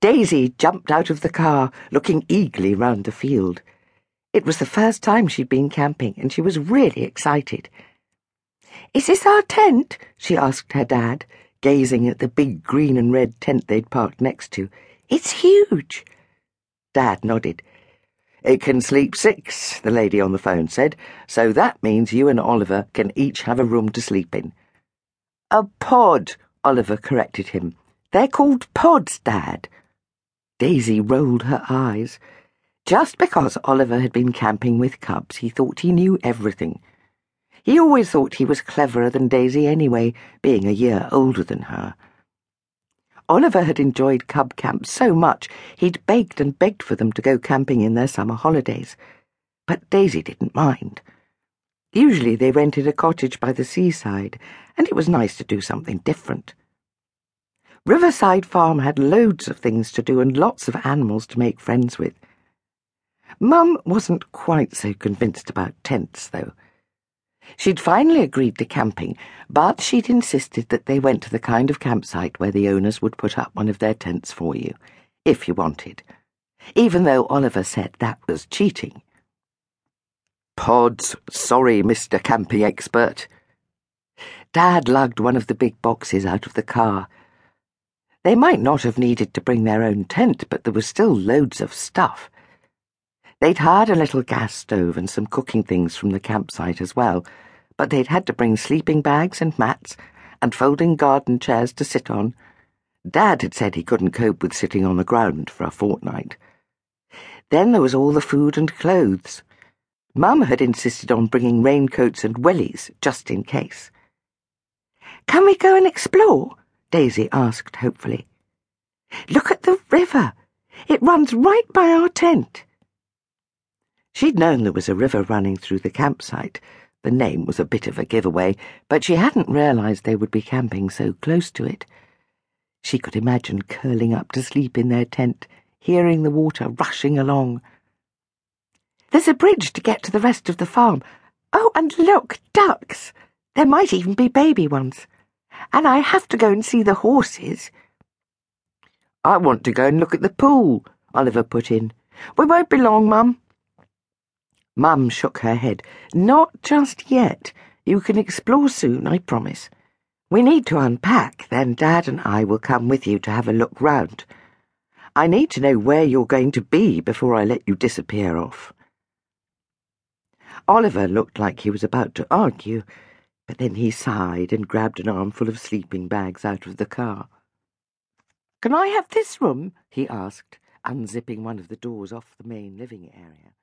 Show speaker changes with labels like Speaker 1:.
Speaker 1: Daisy jumped out of the car, looking eagerly round the field. It was the first time she'd been camping, and she was really excited. Is this our tent? she asked her dad, gazing at the big green and red tent they'd parked next to. It's huge. Dad nodded. It can sleep six, the lady on the phone said, so that means you and Oliver can each have a room to sleep in. A pod, Oliver corrected him. They're called pods, Dad. Daisy rolled her eyes. Just because Oliver had been camping with cubs, he thought he knew everything. He always thought he was cleverer than Daisy anyway, being a year older than her. Oliver had enjoyed cub camp so much he'd begged and begged for them to go camping in their summer holidays. But Daisy didn't mind. Usually they rented a cottage by the seaside, and it was nice to do something different. Riverside Farm had loads of things to do and lots of animals to make friends with. Mum wasn't quite so convinced about tents, though. She'd finally agreed to camping, but she'd insisted that they went to the kind of campsite where the owners would put up one of their tents for you, if you wanted, even though Oliver said that was cheating. Pods, sorry, Mr. Camping Expert. Dad lugged one of the big boxes out of the car. They might not have needed to bring their own tent, but there was still loads of stuff. They'd hired a little gas stove and some cooking things from the campsite as well, but they'd had to bring sleeping bags and mats and folding garden chairs to sit on. Dad had said he couldn't cope with sitting on the ground for a fortnight. Then there was all the food and clothes. Mum had insisted on bringing raincoats and wellies just in case. Can we go and explore? Daisy asked hopefully. Look at the river. It runs right by our tent. She'd known there was a river running through the campsite. The name was a bit of a giveaway, but she hadn't realized they would be camping so close to it. She could imagine curling up to sleep in their tent, hearing the water rushing along. There's a bridge to get to the rest of the farm. Oh, and look, ducks! There might even be baby ones. And I have to go and see the horses. I want to go and look at the pool, Oliver put in. We won't be long, Mum. Mum shook her head. Not just yet. You can explore soon, I promise. We need to unpack, then Dad and I will come with you to have a look round. I need to know where you're going to be before I let you disappear off. Oliver looked like he was about to argue, but then he sighed and grabbed an armful of sleeping bags out of the car. Can I have this room? he asked, unzipping one of the doors off the main living area.